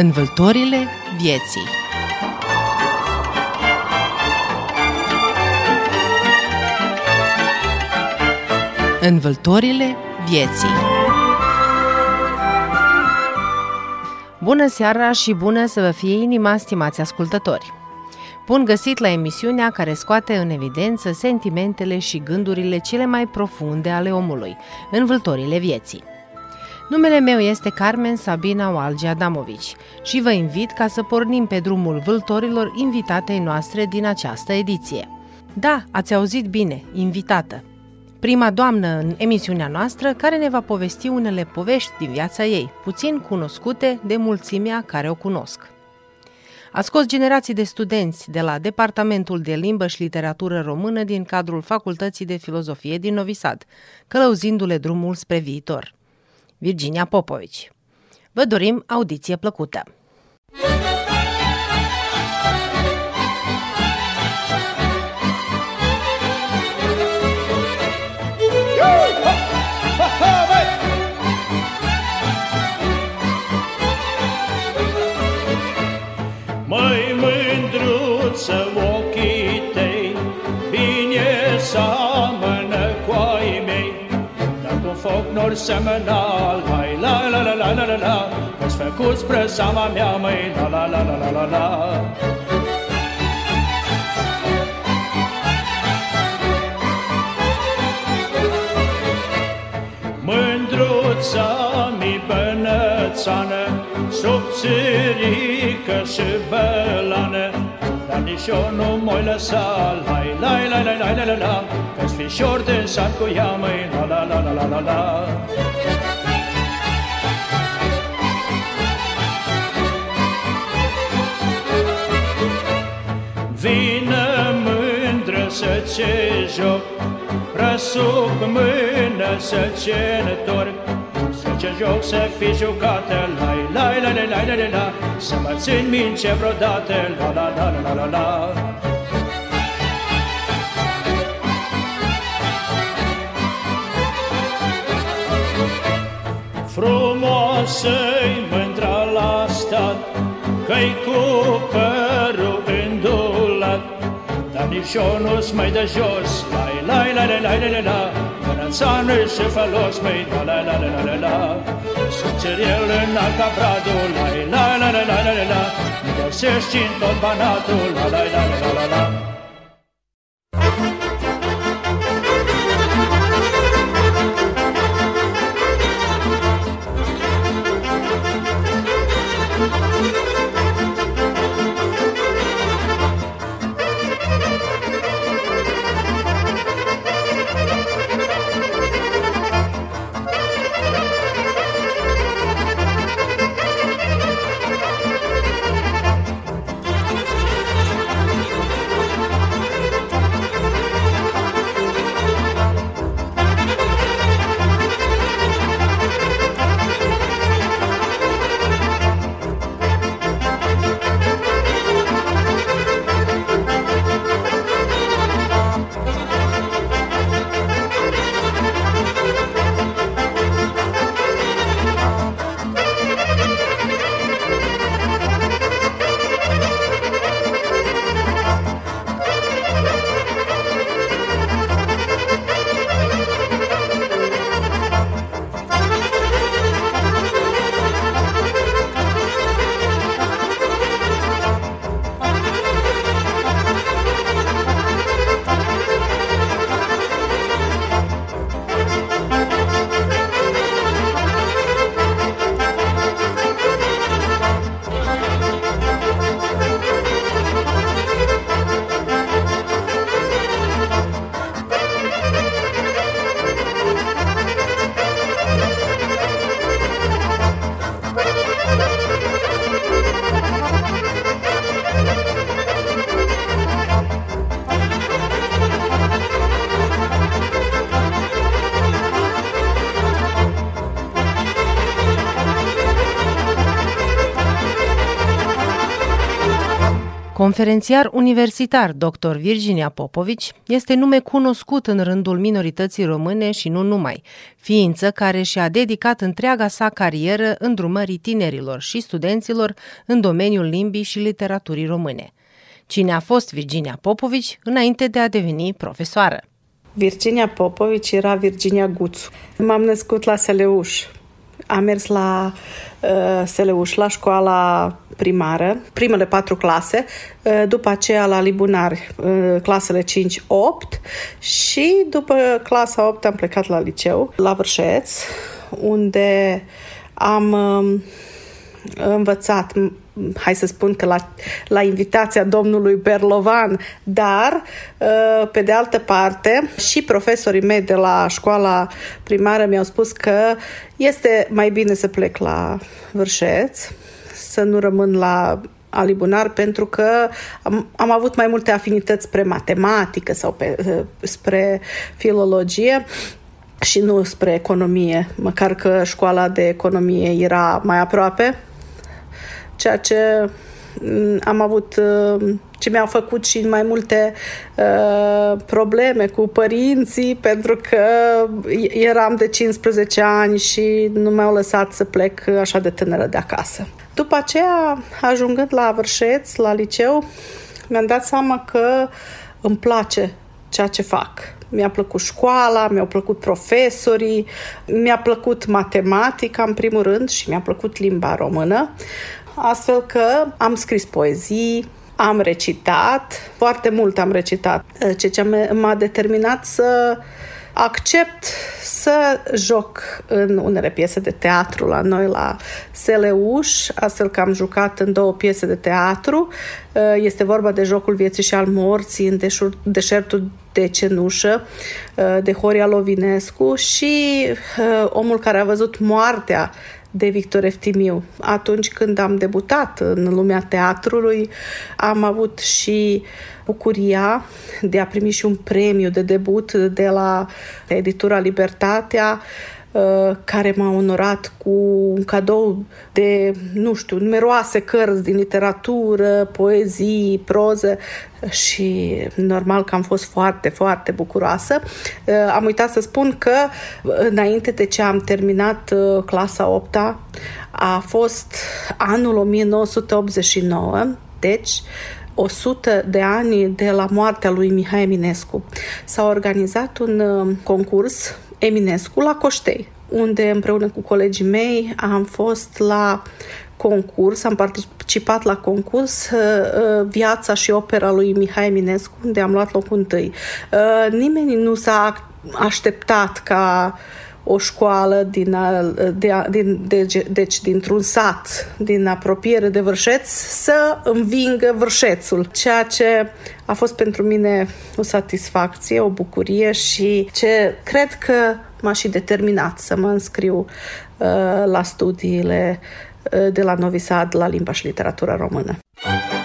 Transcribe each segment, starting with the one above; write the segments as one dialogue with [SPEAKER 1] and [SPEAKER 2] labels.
[SPEAKER 1] Învăltorile vieții Învăltorile vieții Bună seara și bună să vă fie inima, stimați ascultători! Bun găsit la emisiunea care scoate în evidență sentimentele și gândurile cele mai profunde ale omului, învâltorile vieții. Numele meu este Carmen Sabina Walgi Adamovici și vă invit ca să pornim pe drumul vâltorilor invitatei noastre din această ediție. Da, ați auzit bine, invitată. Prima doamnă în emisiunea noastră care ne va povesti unele povești din viața ei, puțin cunoscute de mulțimea care o cunosc. A scos generații de studenți de la Departamentul de Limbă și Literatură Română din cadrul Facultății de Filozofie din Novi Sad, călăuzindu-le drumul spre viitor. Virginia Popovici. Vă dorim audiție plăcută!
[SPEAKER 2] nor seminal Hai la la la la la la la Vă-ți făcut spre seama mea măi La la la la la la la Mândruța mi bănățană Subțirică și bălană dar nici eu nu m-oi lăsa, lai, lai, lai, lai, lai, lai, lai, la, că-s fișor de sat cu ea, măi, la, la, la, la, la, la, la. Vină mândră să ce joc, răsuc mână să ce întorc, să ce joc să fi jucată, lai, lai, lai, lai, lai, lai, lai, la, să mă țin minte vreodată, la, la, la, la, la, la, la. Frumoasă-i mândra la stat, Că-i cu părul îndulat, Dar nici eu nu-s mai de jos, Lai, lai, lai, lai, lai, lai, lai, la, Mânățană și fălos, măi, la, la, la, la, la, la, la. Subțiriel în alca bradul, lai, lai, lai, lai, lai, lai, lai, la, Nu găsești în tot banatul, la, la, la, la, la, la, la.
[SPEAKER 1] Conferențiar universitar dr. Virginia Popovici este nume cunoscut în rândul minorității române și nu numai, ființă care și-a dedicat întreaga sa carieră îndrumării tinerilor și studenților în domeniul limbii și literaturii române. Cine a fost Virginia Popovici înainte de a deveni profesoară?
[SPEAKER 3] Virginia Popovici era Virginia Guțu. M-am născut la Seleuș, am mers la uh, Seleuș, la școala primară, primele patru clase, uh, după aceea la Libunar, uh, clasele 5-8 și după clasa 8 am plecat la liceu, la Vârșeț, unde am uh, învățat hai să spun că la, la invitația domnului Berlovan, dar, uh, pe de altă parte, și profesorii mei de la școala primară mi-au spus că este mai bine să plec la Vârșeț, să nu rămân la alibunar pentru că am, am avut mai multe afinități spre matematică sau pe, uh, spre filologie și nu spre economie, măcar că școala de economie era mai aproape ceea ce mm, am avut, uh, ce mi-a făcut și mai multe uh, probleme cu părinții, pentru că eram de 15 ani și nu mi-au lăsat să plec așa de tânără de acasă. După aceea, ajungând la Vârșeț, la liceu, mi-am dat seama că îmi place ceea ce fac. Mi-a plăcut școala, mi-au plăcut profesorii, mi-a plăcut matematica în primul rând și mi-a plăcut limba română astfel că am scris poezii, am recitat, foarte mult am recitat, ceea ce m-a determinat să accept să joc în unele piese de teatru la noi la Seleuș, astfel că am jucat în două piese de teatru. Este vorba de Jocul vieții și al morții în deșertul de cenușă de Horia Lovinescu și Omul care a văzut moartea de Victor Eftimiu. Atunci când am debutat în lumea teatrului, am avut și bucuria de a primi și un premiu de debut de la editura Libertatea, Uh, care m-a onorat cu un cadou de, nu știu, numeroase cărți din literatură, poezii, proză și normal că am fost foarte, foarte bucuroasă. Uh, am uitat să spun că înainte de ce am terminat uh, clasa 8 a fost anul 1989, deci 100 de ani de la moartea lui Mihai Eminescu. S-a organizat un concurs Eminescu la Coștei, unde împreună cu colegii mei am fost la concurs, am participat la concurs uh, uh, Viața și opera lui Mihai Eminescu, unde am luat locul întâi. Uh, nimeni nu s-a așteptat ca o școală din, de, din, de, deci dintr-un sat din apropiere de Vârșeț să învingă Vârșețul, ceea ce a fost pentru mine o satisfacție, o bucurie și ce cred că m-a și determinat să mă înscriu uh, la studiile uh, de la Novi Sad la limba și literatura română. Dragostea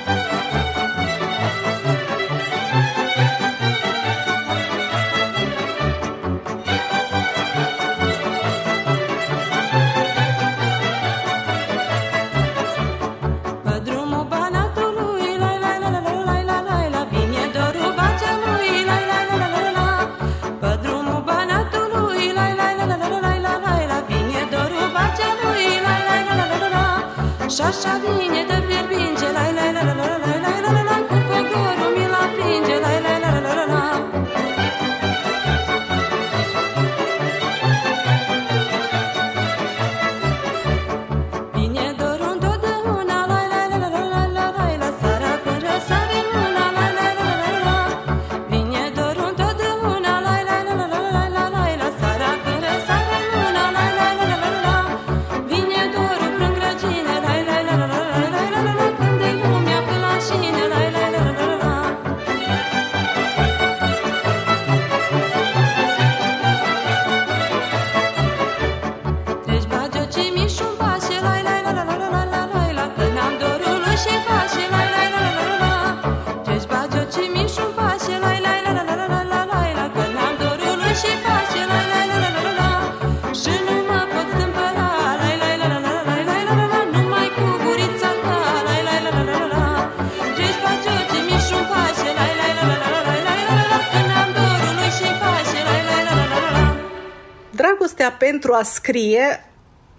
[SPEAKER 3] pentru a scrie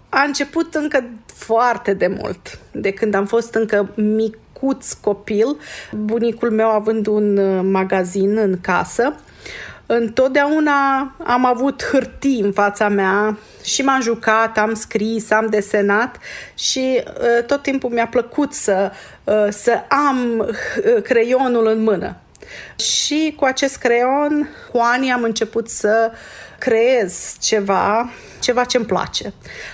[SPEAKER 3] a început încă foarte de mult, de când am fost încă micuț copil, bunicul meu având un uh, magazin în casă. Întotdeauna am avut hârtii în fața mea și m-am jucat, am scris, am desenat și uh, tot timpul mi-a plăcut să, uh, să am creionul în mână. Și cu acest creion, cu ani am început să creez ceva, ceva ce-mi place.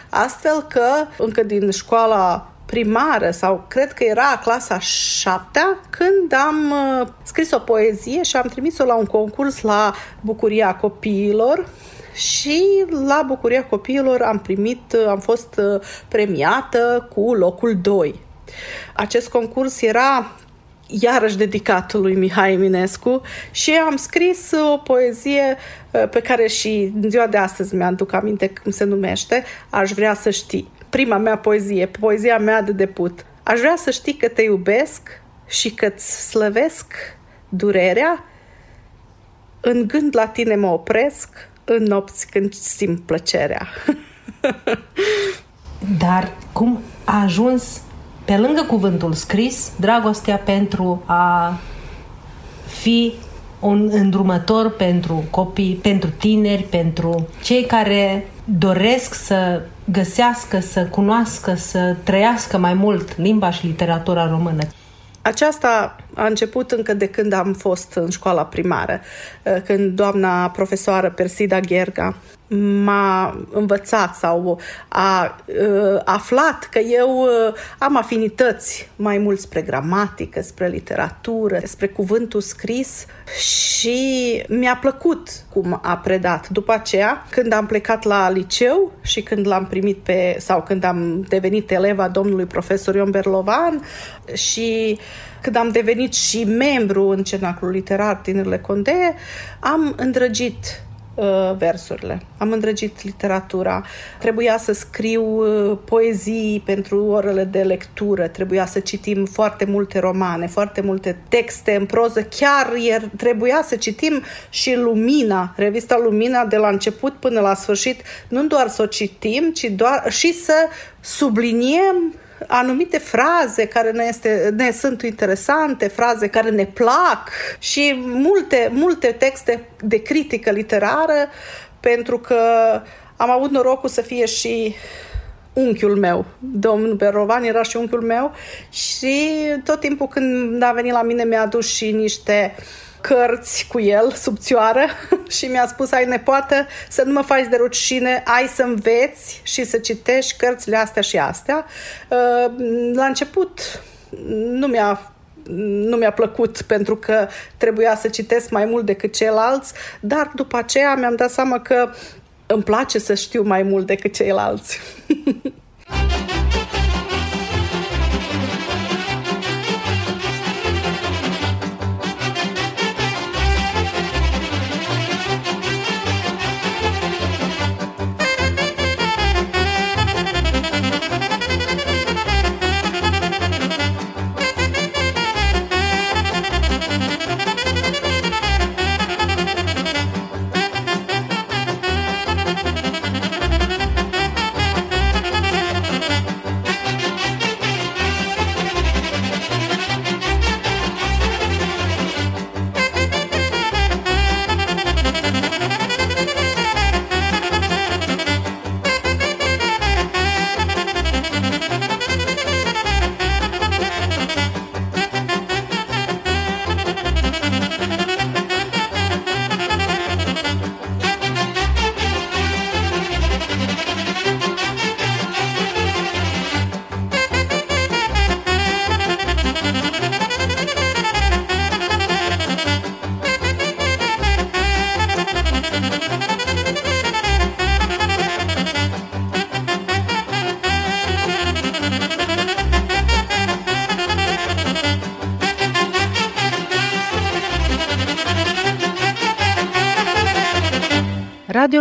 [SPEAKER 3] Astfel că, încă din școala primară sau cred că era clasa șaptea, când am uh, scris o poezie și am trimis-o la un concurs la Bucuria Copiilor și la Bucuria Copiilor am primit, uh, am fost uh, premiată cu locul 2. Acest concurs era iarăși dedicat lui Mihai Eminescu și am scris o poezie uh, pe care și în ziua de astăzi mi-aduc aminte cum se numește Aș vrea să știi. Prima mea poezie, poezia mea de debut. Aș vrea să știi că te iubesc și că-ți slăvesc durerea. În gând la tine mă opresc în nopți când simt plăcerea.
[SPEAKER 1] Dar cum a ajuns pe lângă cuvântul scris, dragostea pentru a fi un îndrumător pentru copii, pentru tineri, pentru cei care doresc să găsească, să cunoască, să trăiască mai mult limba și literatura română.
[SPEAKER 3] Aceasta a început încă de când am fost în școala primară, când doamna profesoară Persida Gherga m-a învățat sau a uh, aflat că eu uh, am afinități mai mult spre gramatică, spre literatură, spre cuvântul scris și mi-a plăcut cum a predat. După aceea, când am plecat la liceu și când l-am primit pe, sau când am devenit eleva domnului profesor Ion Berlovan și când am devenit și membru în Cenaclul Literar Tinerile Conde, am îndrăgit Uh, versurile. Am îndrăgit literatura. Trebuia să scriu uh, poezii pentru orele de lectură. Trebuia să citim foarte multe romane, foarte multe texte în proză. Chiar ieri trebuia să citim și Lumina, revista Lumina de la început până la sfârșit. Nu doar să o citim, ci doar și să subliniem anumite fraze care ne, este, ne sunt interesante, fraze care ne plac și multe, multe texte de critică literară pentru că am avut norocul să fie și unchiul meu. Domnul Berovan era și unchiul meu și tot timpul când a venit la mine mi-a adus și niște uh, cărți cu el, subțioară, și mi-a spus, ai nepoată, să nu mă faci de rușine, ai să înveți și să citești cărțile astea și astea. Uh, la început nu mi-a nu mi-a plăcut pentru că trebuia să citesc mai mult decât ceilalți, dar după aceea mi-am dat seama că îmi place să știu mai mult decât ceilalți.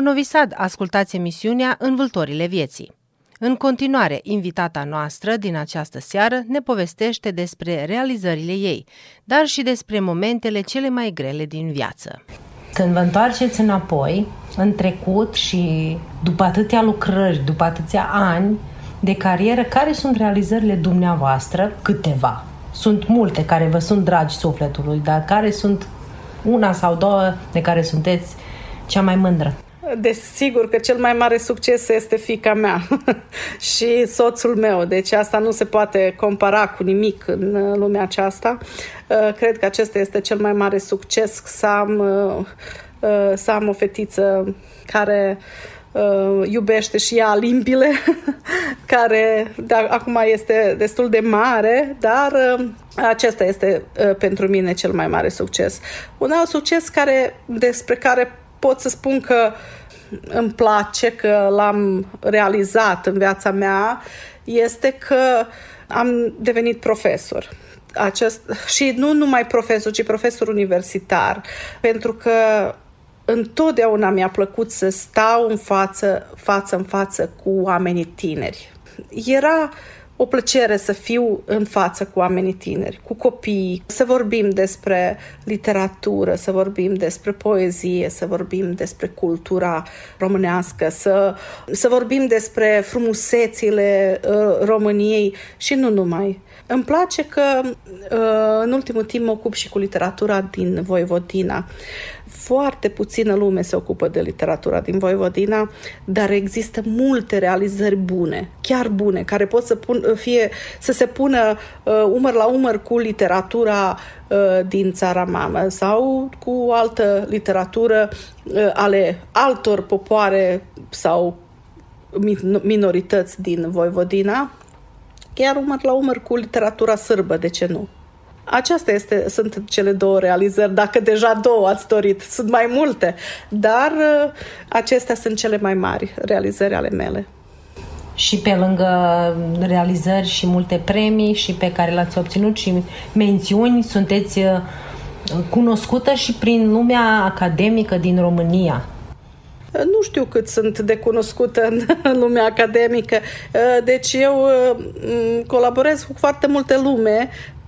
[SPEAKER 1] Radio Novi Sad, ascultați emisiunea Învâltorile vieții. În continuare, invitata noastră din această seară ne povestește despre realizările ei, dar și despre momentele cele mai grele din viață. Când vă întoarceți înapoi, în trecut și după atâtea lucrări, după atâția ani de carieră, care sunt realizările dumneavoastră? Câteva. Sunt multe care vă sunt dragi sufletului, dar care sunt una sau două de care sunteți cea mai mândră?
[SPEAKER 3] Desigur că cel mai mare succes este fica mea și soțul meu, deci asta nu se poate compara cu nimic în lumea aceasta. Uh, cred că acesta este cel mai mare succes să am, uh, uh, să am o fetiță care iubește și ea limbile, care de, acum este destul de mare, dar acesta este pentru mine cel mai mare succes. Un alt succes care, despre care pot să spun că îmi place, că l-am realizat în viața mea, este că am devenit profesor. Acest, și nu numai profesor, ci profesor universitar, pentru că întotdeauna mi-a plăcut să stau în față, față în față cu oamenii tineri. Era o plăcere să fiu în față cu oamenii tineri, cu copii, să vorbim despre literatură, să vorbim despre poezie, să vorbim despre cultura românească, să, să vorbim despre frumusețile uh, României și nu numai. Îmi place că uh, în ultimul timp mă ocup și cu literatura din Voivodina foarte puțină lume se ocupă de literatura din Voivodina, dar există multe realizări bune, chiar bune, care pot să, pun, fie, să se pună uh, umăr la umăr cu literatura uh, din țara mamă sau cu altă literatură uh, ale altor popoare sau minorități din Voivodina, chiar umăr la umăr cu literatura sârbă, de ce nu? Aceasta este, sunt cele două realizări, dacă deja două ați dorit, sunt mai multe, dar uh, acestea sunt cele mai mari realizări ale mele.
[SPEAKER 1] Și pe lângă realizări și multe premii și pe care le-ați obținut și mențiuni, sunteți uh, cunoscută și prin lumea academică din România.
[SPEAKER 3] Nu știu cât sunt de cunoscută în lumea academică, uh, deci eu colaborez cu foarte multe lume Uh,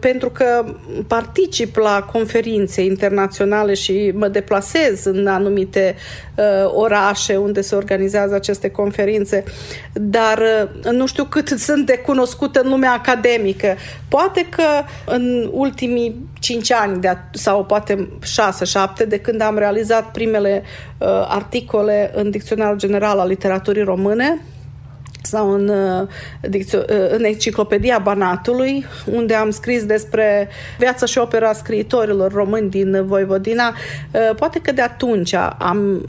[SPEAKER 3] pentru că particip la conferințe internaționale și mă deplasez în anumite uh, orașe unde se organizează aceste conferințe, dar uh, nu știu cât sunt de cunoscută în lumea academică. Poate că în ultimii cinci ani de a, sau poate șase, șapte, de când am realizat primele uh, articole în Dicționarul General al Literaturii Române, sau în, uh, uh, în Enciclopedia Banatului, unde am scris despre viața și opera scriitorilor români din Voivodina. Uh, poate că de atunci am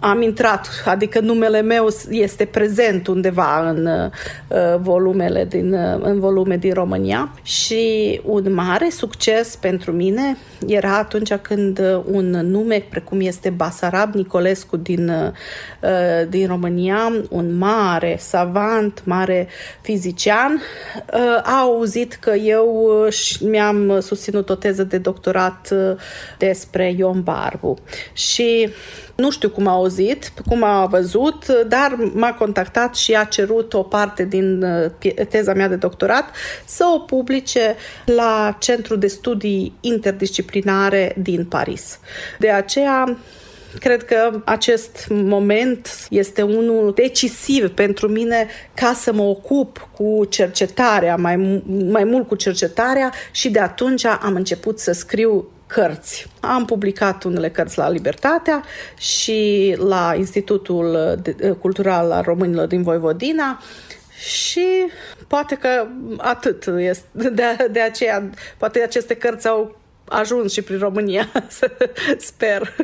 [SPEAKER 3] am intrat, adică numele meu este prezent undeva în uh, volumele din, uh, în volume din România. Și un mare succes pentru mine era atunci când un nume precum este Basarab Nicolescu din, uh, din România, un mare savant, mare fizician, uh, a auzit că eu mi-am susținut o teză de doctorat uh, despre Ion Barbu. Și nu știu cum a auzit, cum a văzut, dar m-a contactat și a cerut o parte din uh, teza mea de doctorat să o publice la Centrul de Studii Interdisciplinare din Paris. De aceea cred că acest moment este unul decisiv pentru mine ca să mă ocup cu cercetarea, mai, mai mult cu cercetarea și de atunci am început să scriu cărți. Am publicat unele cărți la Libertatea și la Institutul Cultural al Românilor din Voivodina și poate că atât este. De, de aceea, poate aceste cărți au ajuns și prin România, sper.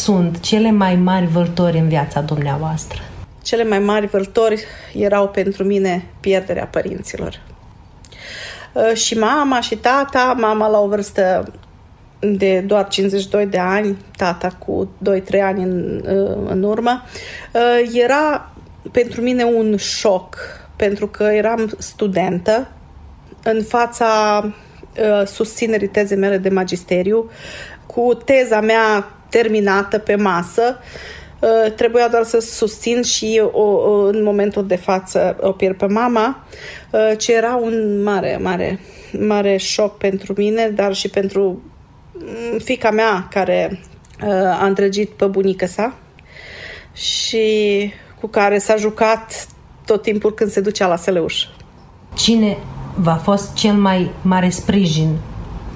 [SPEAKER 1] Sunt cele mai mari vâltori în viața dumneavoastră?
[SPEAKER 3] Cele mai mari vâltori erau pentru mine pierderea părinților. Uh, și mama și tata, mama la o vârstă de doar 52 de ani, tata cu 2-3 ani în, uh, în urmă, uh, era pentru mine un șoc, pentru că eram studentă în fața susținerii tezei mele de magisteriu, cu teza mea terminată pe masă. Uh, trebuia doar să susțin și o, în momentul de față o pierd pe mama, uh, ce era un mare, mare, mare șoc pentru mine, dar și pentru mm, fica mea care uh, a întregit pe bunica sa și cu care s-a jucat tot timpul când se ducea la Seleuș.
[SPEAKER 1] Cine v-a fost cel mai mare sprijin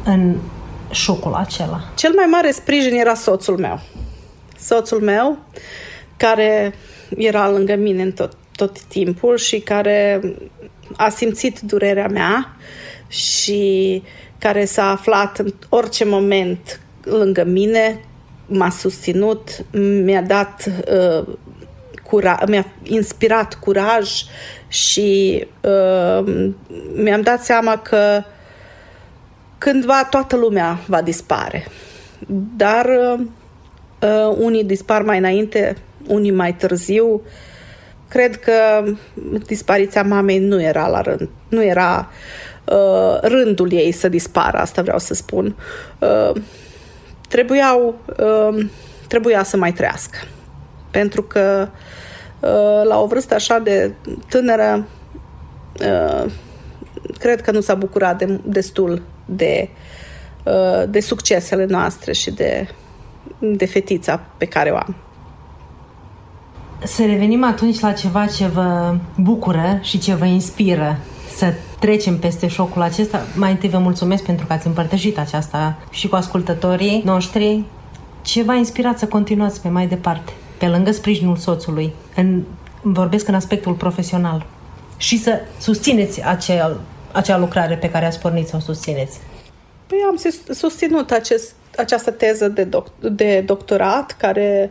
[SPEAKER 1] în șocul acela?
[SPEAKER 3] Cel mai mare sprijin era soțul meu. Soțul meu, care era lângă mine în tot, tot timpul și care a simțit durerea mea și care s-a aflat în orice moment lângă mine, m-a susținut, mi-a dat uh, cura- mi-a inspirat curaj și uh, mi-am dat seama că cândva toată lumea va dispare. Dar uh, unii dispar mai înainte, unii mai târziu. Cred că dispariția mamei nu era la rând, nu era uh, rândul ei să dispară, asta vreau să spun. Uh, trebuiau, uh, trebuia să mai trăiască. Pentru că uh, la o vârstă așa de tânără, uh, cred că nu s-a bucurat de, destul de, uh, de succesele noastre și de, de fetița pe care o am.
[SPEAKER 1] Să revenim atunci la ceva ce vă bucură și ce vă inspiră să trecem peste șocul acesta. Mai întâi vă mulțumesc pentru că ați împărtășit aceasta și cu ascultătorii noștri. Ce v-a inspirat să continuați pe mai departe, pe lângă sprijinul soțului? În, vorbesc în aspectul profesional. Și să susțineți acel acea lucrare pe care ați pornit să o susțineți?
[SPEAKER 3] Păi am susținut acest, această teză de, doc, de doctorat care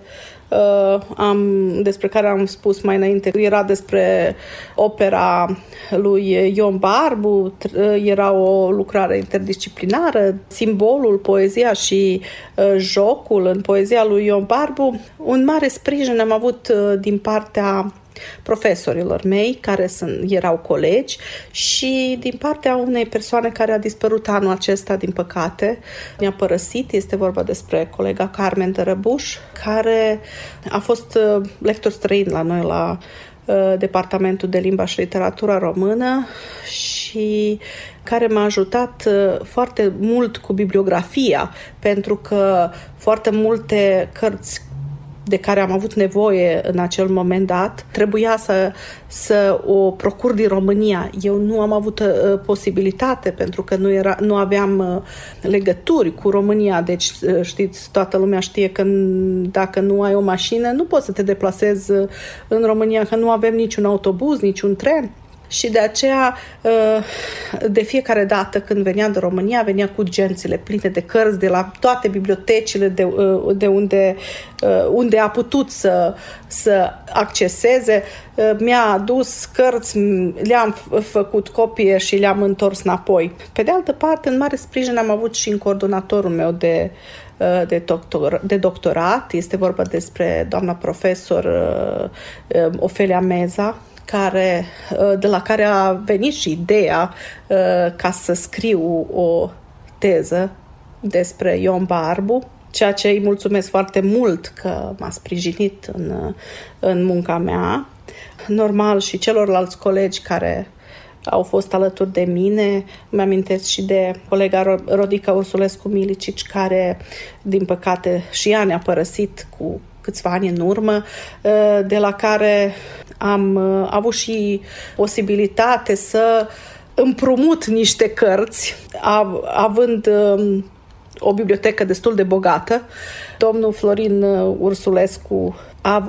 [SPEAKER 3] uh, am, despre care am spus mai înainte. Era despre opera lui Ion Barbu, era o lucrare interdisciplinară, simbolul, poezia și uh, jocul în poezia lui Ion Barbu. Un mare sprijin am avut uh, din partea profesorilor mei, care sunt, erau colegi, și din partea unei persoane care a dispărut anul acesta, din păcate, mi-a părăsit. Este vorba despre colega Carmen Tărăbuș, care a fost uh, lector străin la noi la uh, Departamentul de Limba și Literatura Română și care m-a ajutat uh, foarte mult cu bibliografia, pentru că foarte multe cărți de care am avut nevoie în acel moment dat, trebuia să, să o procur din România. Eu nu am avut uh, posibilitate pentru că nu, era, nu aveam uh, legături cu România, deci uh, știți, toată lumea știe că dacă nu ai o mașină, nu poți să te deplasezi uh, în România, că nu avem niciun autobuz, niciun tren.
[SPEAKER 4] Și de aceea uh, de fiecare dată când venea de România, venea cu gențile pline de cărți de la toate bibliotecile de, uh, de unde, uh, unde a putut să, să acceseze. Mi-a adus cărți, le-am făcut copie și le-am întors înapoi. Pe de altă parte, în mare sprijin am avut și în coordonatorul meu de de, doctor, de doctorat. Este vorba despre doamna profesor Ofelia Meza, care, uh, de la care a venit și ideea uh, ca să scriu o teză despre Ion Barbu, ceea ce îi mulțumesc foarte mult că m-a sprijinit în, uh, în munca mea. Normal și celorlalți colegi care au fost alături de mine. Mi-amintesc și de colega Rodica Ursulescu Milicici, care, din păcate, și ea ne-a părăsit cu câțiva ani în urmă, de la care am uh, avut și posibilitate să împrumut niște cărți, având um, o bibliotecă destul de bogată. Domnul Florin uh, Ursulescu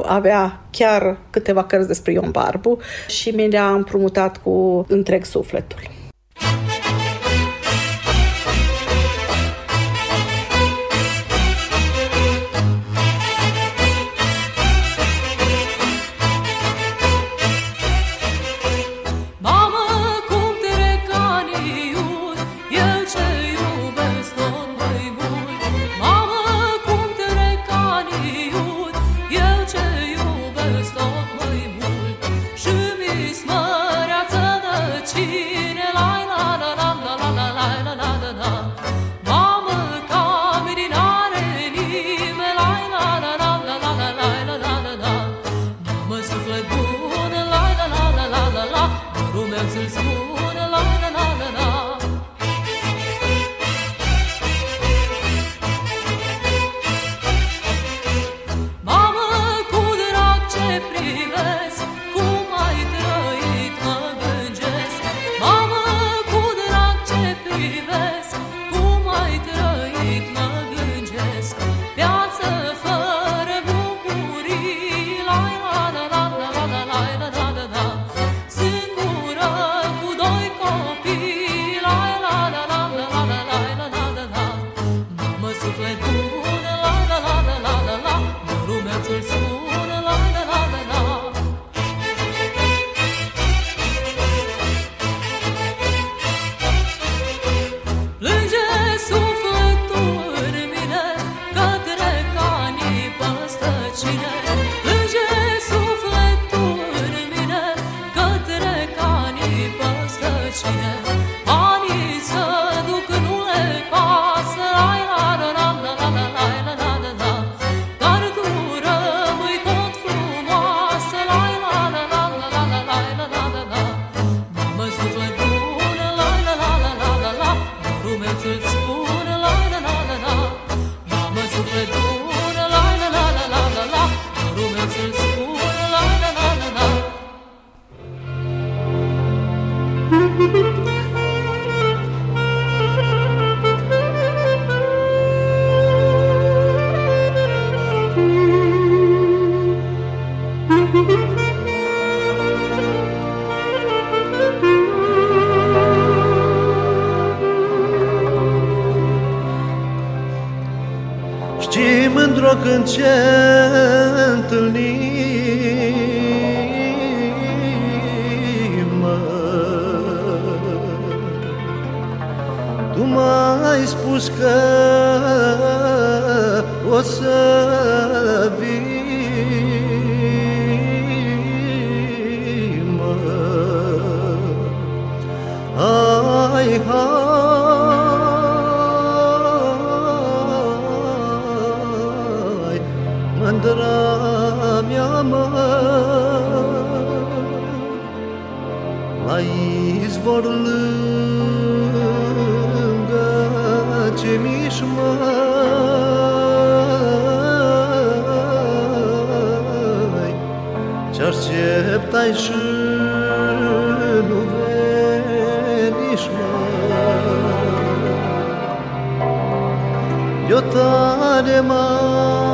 [SPEAKER 4] avea chiar câteva cărți despre Ion Barbu și mi le-a împrumutat cu întreg sufletul.
[SPEAKER 5] Așteptai și nu veniși, Eu tare m-am supărat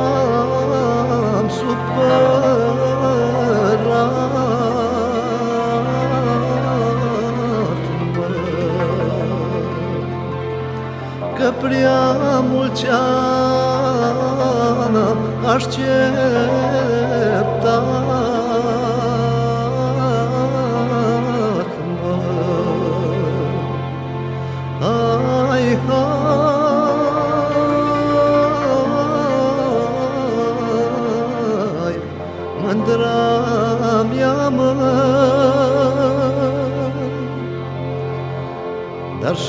[SPEAKER 5] Că prea mulți ani aș cere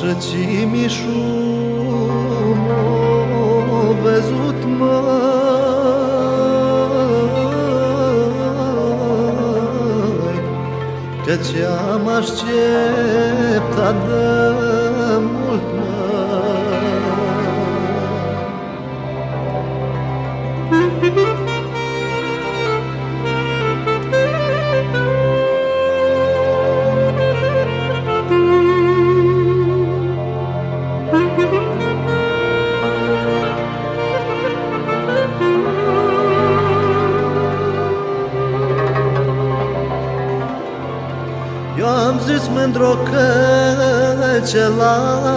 [SPEAKER 5] shëqimi shumë o vezut më. Këtë që jam qep të dhe ce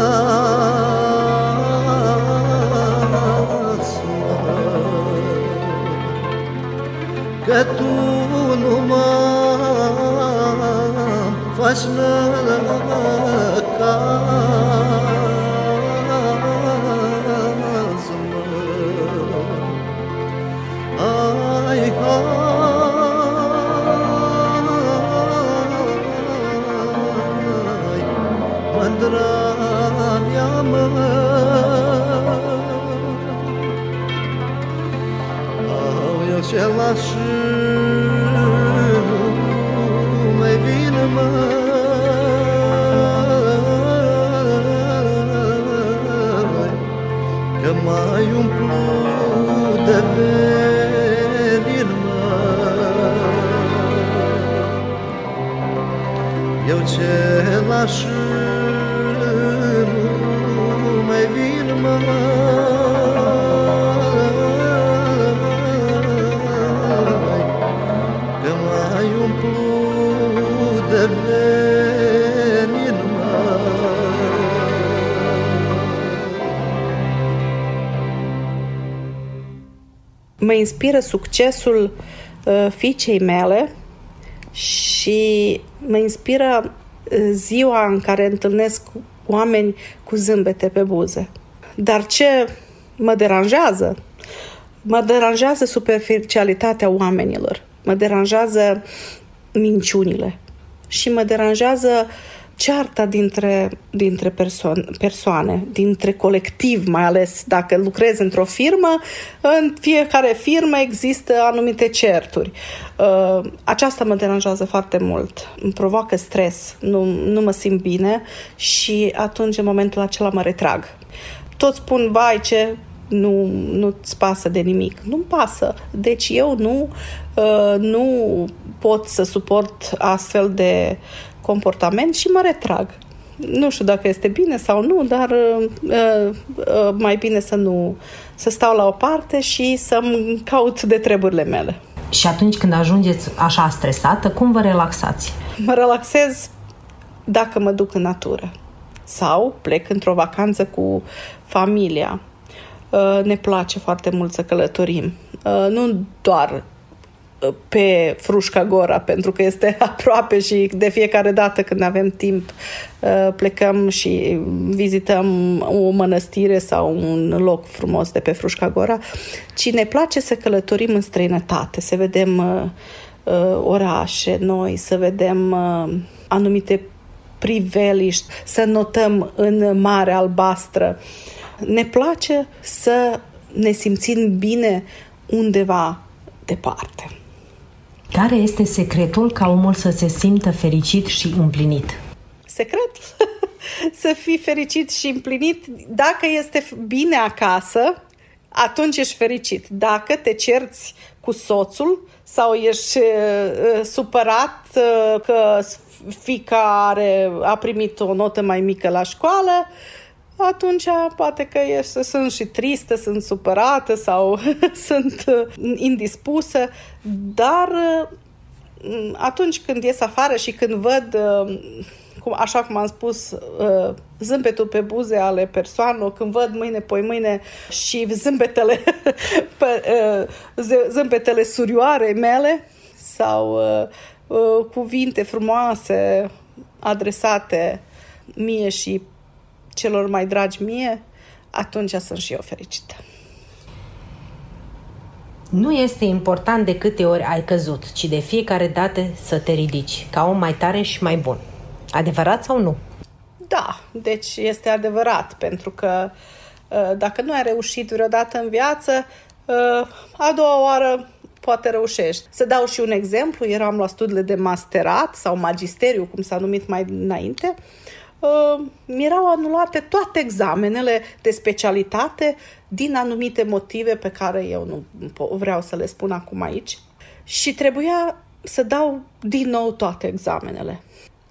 [SPEAKER 5] Eu ce laș nu mai vin, mă. Că mai umplu de venin, mă.
[SPEAKER 3] Mă inspiră succesul uh, fiicei mele și mă inspiră uh, ziua în care întâlnesc oameni cu zâmbete pe buze. Dar ce mă deranjează? Mă deranjează superficialitatea oamenilor, mă deranjează minciunile și mă deranjează cearta dintre, dintre perso- persoane, dintre colectiv, mai ales dacă lucrezi într-o firmă, în fiecare firmă există anumite certuri. Uh, Aceasta mă deranjează foarte mult, îmi provoacă stres, nu, nu mă simt bine și atunci, în momentul acela, mă retrag. Toți spun, vai, ce nu, nu-ți pasă de nimic. Nu-mi pasă. Deci eu nu, uh, nu pot să suport astfel de comportament și mă retrag. Nu știu dacă este bine sau nu, dar uh, uh, uh, mai bine să nu să stau la o parte și să-mi caut de treburile mele.
[SPEAKER 1] Și atunci când ajungeți așa stresată, cum vă relaxați?
[SPEAKER 3] Mă relaxez dacă mă duc în natură sau plec într-o vacanță cu familia. Uh, Ne place foarte mult să călătorim. Uh, Nu doar uh, pe Frușca Gora, pentru că este aproape și de fiecare dată când avem timp uh, plecăm și vizităm o mănăstire sau un loc frumos de pe Frușca Gora, ci ne place să călătorim în străinătate, să vedem uh, uh, orașe noi, să vedem uh, anumite priveliști, să notăm în mare albastră. Ne place să ne simțim bine undeva departe.
[SPEAKER 1] Care este secretul ca omul să se simtă fericit și împlinit?
[SPEAKER 3] Secret? să fii fericit și împlinit. Dacă este bine acasă, atunci ești fericit. Dacă te cerți cu soțul sau ești uh, supărat uh, că fica are, a primit o notă mai mică la școală, atunci poate că ești, sunt și tristă, sunt supărată sau sunt uh, indispusă, dar uh, atunci când ies afară și când văd uh, cum, așa cum am spus, uh, zâmbetul pe buze ale persoanelor, când văd mâine, poi mâine și zâmbetele, uh, zâmbetele surioare mele sau cuvinte frumoase adresate mie și celor mai dragi mie, atunci sunt și eu fericită.
[SPEAKER 1] Nu este important de câte ori ai căzut, ci de fiecare dată să te ridici, ca om mai tare și mai bun. Adevărat sau nu?
[SPEAKER 3] Da, deci este adevărat, pentru că ă, dacă nu ai reușit vreodată în viață, ă, a doua oară poate reușești. Să dau și un exemplu, eram la studiile de masterat sau magisteriu, cum s-a numit mai înainte, uh, mi erau anulate toate examenele de specialitate din anumite motive pe care eu nu vreau să le spun acum aici. Și trebuia să dau din nou toate examenele.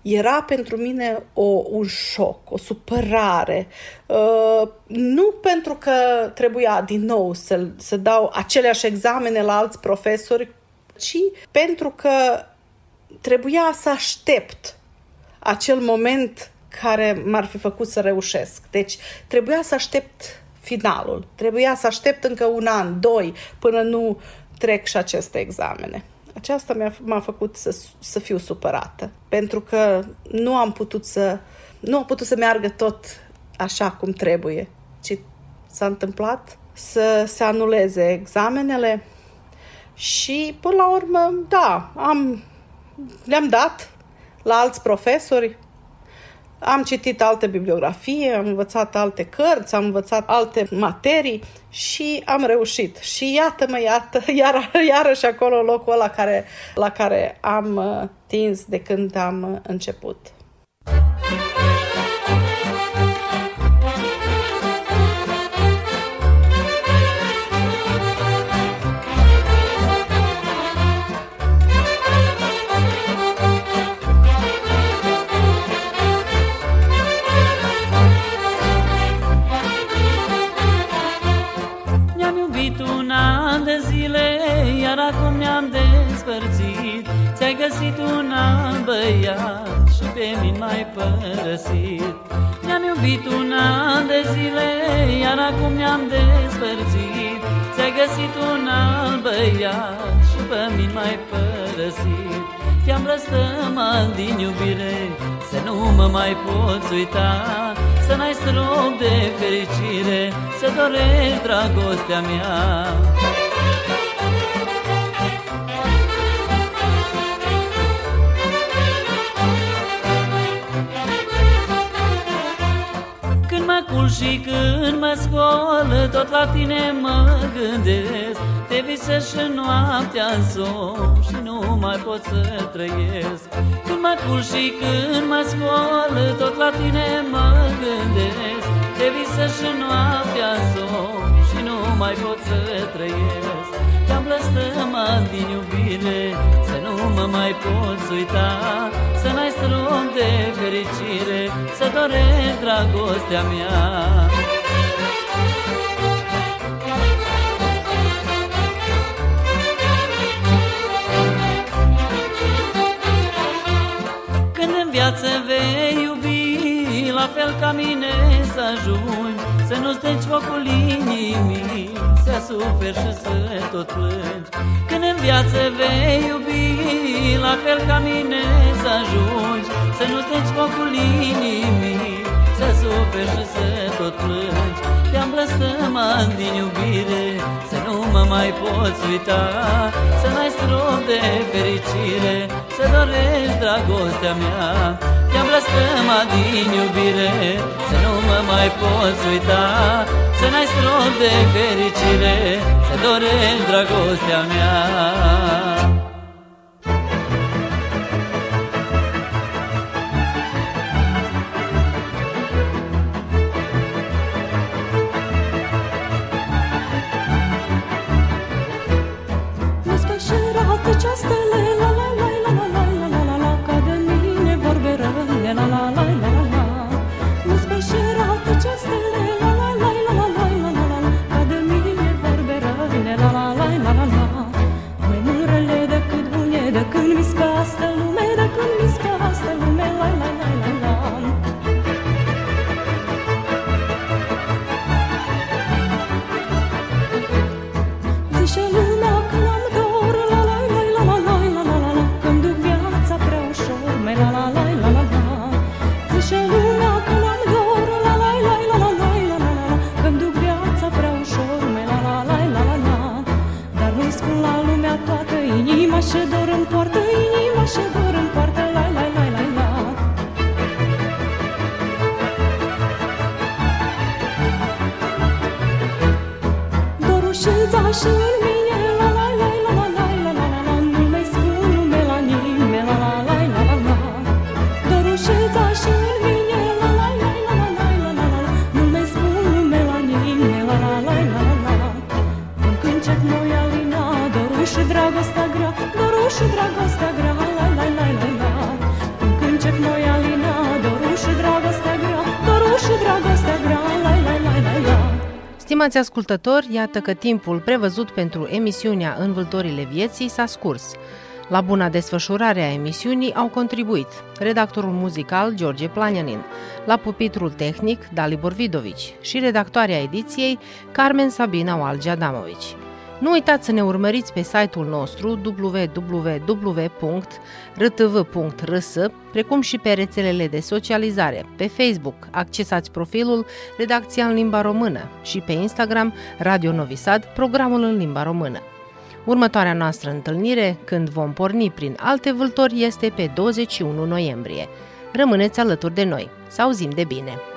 [SPEAKER 3] Era pentru mine o, un șoc, o supărare. Uh, nu pentru că trebuia din nou să, să dau aceleași examene la alți profesori, ci pentru că trebuia să aștept acel moment care m-ar fi făcut să reușesc. Deci trebuia să aștept finalul. Trebuia să aștept încă un an, doi, până nu trec și aceste examene. Aceasta mi-a, m-a făcut să, să fiu supărată, pentru că nu am putut să nu a putut să meargă tot așa cum trebuie, ci s-a întâmplat să se anuleze examenele și până la urmă, da, am, le-am dat la alți profesori, am citit alte bibliografie, am învățat alte cărți, am învățat alte materii și am reușit. Și iată-mă, iată, iar, iarăși acolo locul ăla care, la care am uh, tins de când am uh, început.
[SPEAKER 6] găsit un alt băiat Și pe mine mai părăsit. Ne-am iubit un an de zile Iar acum ne-am despărțit. Ți-ai găsit un alt băiat Și pe mine mai părăsit. Te-am blăstămat din iubire Să nu mă mai poți uita. Să n-ai strop de fericire Să dorești dragostea mea mă și când mă scol Tot la tine mă gândesc. Te visez și noaptea în somn Și nu mai pot să trăiesc. Când mă cul și când mă scol Tot la tine mă gândesc. Te visez și noaptea în somn Și nu mai pot să trăiesc. Te-am blăstămat din iubire Să nu mă mai poți uita. Să n-ai strop de fericire Să dorești dragostea mea. Când în viață vei iubi La fel ca mine să ajungi Să nu steci focul inimii Să suferi și să tot plângi. Când în viață vei iubi La fel ca mine să ajungi Să nu steci focul inimii Să suferi și să tot plângi. Te-am blăstămat din iubire Să nu mă mai poți uita Să n-ai strop de fericire Să dorești dragostea mea Te-am blăstămat din iubire Să nu mă mai poți uita Să n-ai strop de fericire Să dorești dragostea mea
[SPEAKER 7] 是在心里。
[SPEAKER 1] Stimați ascultători, iată că timpul prevăzut pentru emisiunea Învâltorile vieții s-a scurs. La buna desfășurare a emisiunii au contribuit redactorul muzical George Planianin, la pupitrul tehnic Dalibor Vidovici și redactoarea ediției Carmen Sabina Walgia Damovici. Nu uitați să ne urmăriți pe site-ul nostru www.rtv.rs, precum și pe rețelele de socializare. Pe Facebook accesați profilul Redacția în limba română și pe Instagram Radio Novi Sad, programul în limba română. Următoarea noastră întâlnire, când vom porni prin alte vâltori, este pe 21 noiembrie. Rămâneți alături de noi. Să auzim de bine!